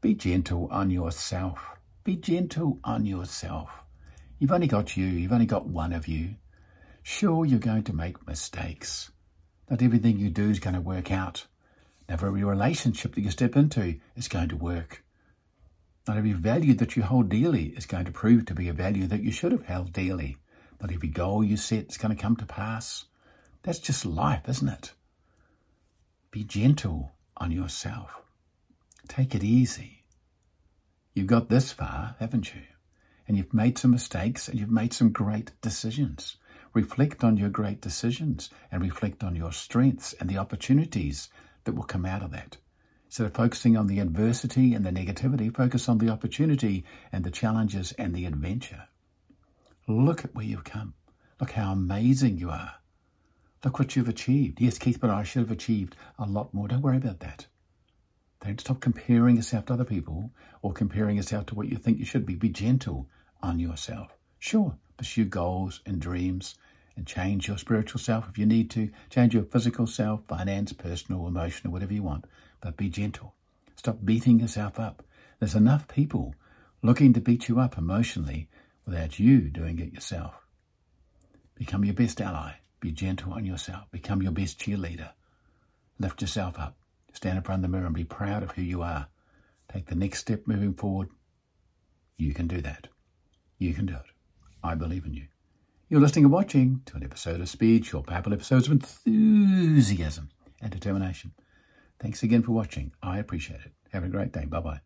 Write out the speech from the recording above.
Be gentle on yourself. Be gentle on yourself. You've only got you. You've only got one of you. Sure, you're going to make mistakes. Not everything you do is going to work out. Not every relationship that you step into is going to work. Not every value that you hold dearly is going to prove to be a value that you should have held dearly. Not every goal you set is going to come to pass. That's just life, isn't it? Be gentle on yourself. Take it easy. You've got this far, haven't you? And you've made some mistakes and you've made some great decisions. Reflect on your great decisions and reflect on your strengths and the opportunities that will come out of that. Instead of focusing on the adversity and the negativity, focus on the opportunity and the challenges and the adventure. Look at where you've come. Look how amazing you are. Look what you've achieved. Yes, Keith, but I should have achieved a lot more. Don't worry about that. Don't stop comparing yourself to other people or comparing yourself to what you think you should be. Be gentle on yourself. Sure, pursue goals and dreams and change your spiritual self if you need to. Change your physical self, finance, personal, emotional, whatever you want. But be gentle. Stop beating yourself up. There's enough people looking to beat you up emotionally without you doing it yourself. Become your best ally. Be gentle on yourself. Become your best cheerleader. Lift yourself up. Stand in front of the mirror and be proud of who you are. Take the next step moving forward. You can do that. You can do it. I believe in you. You're listening and watching to an episode of Speed, short powerful episodes of enthusiasm and determination. Thanks again for watching. I appreciate it. Have a great day. Bye bye.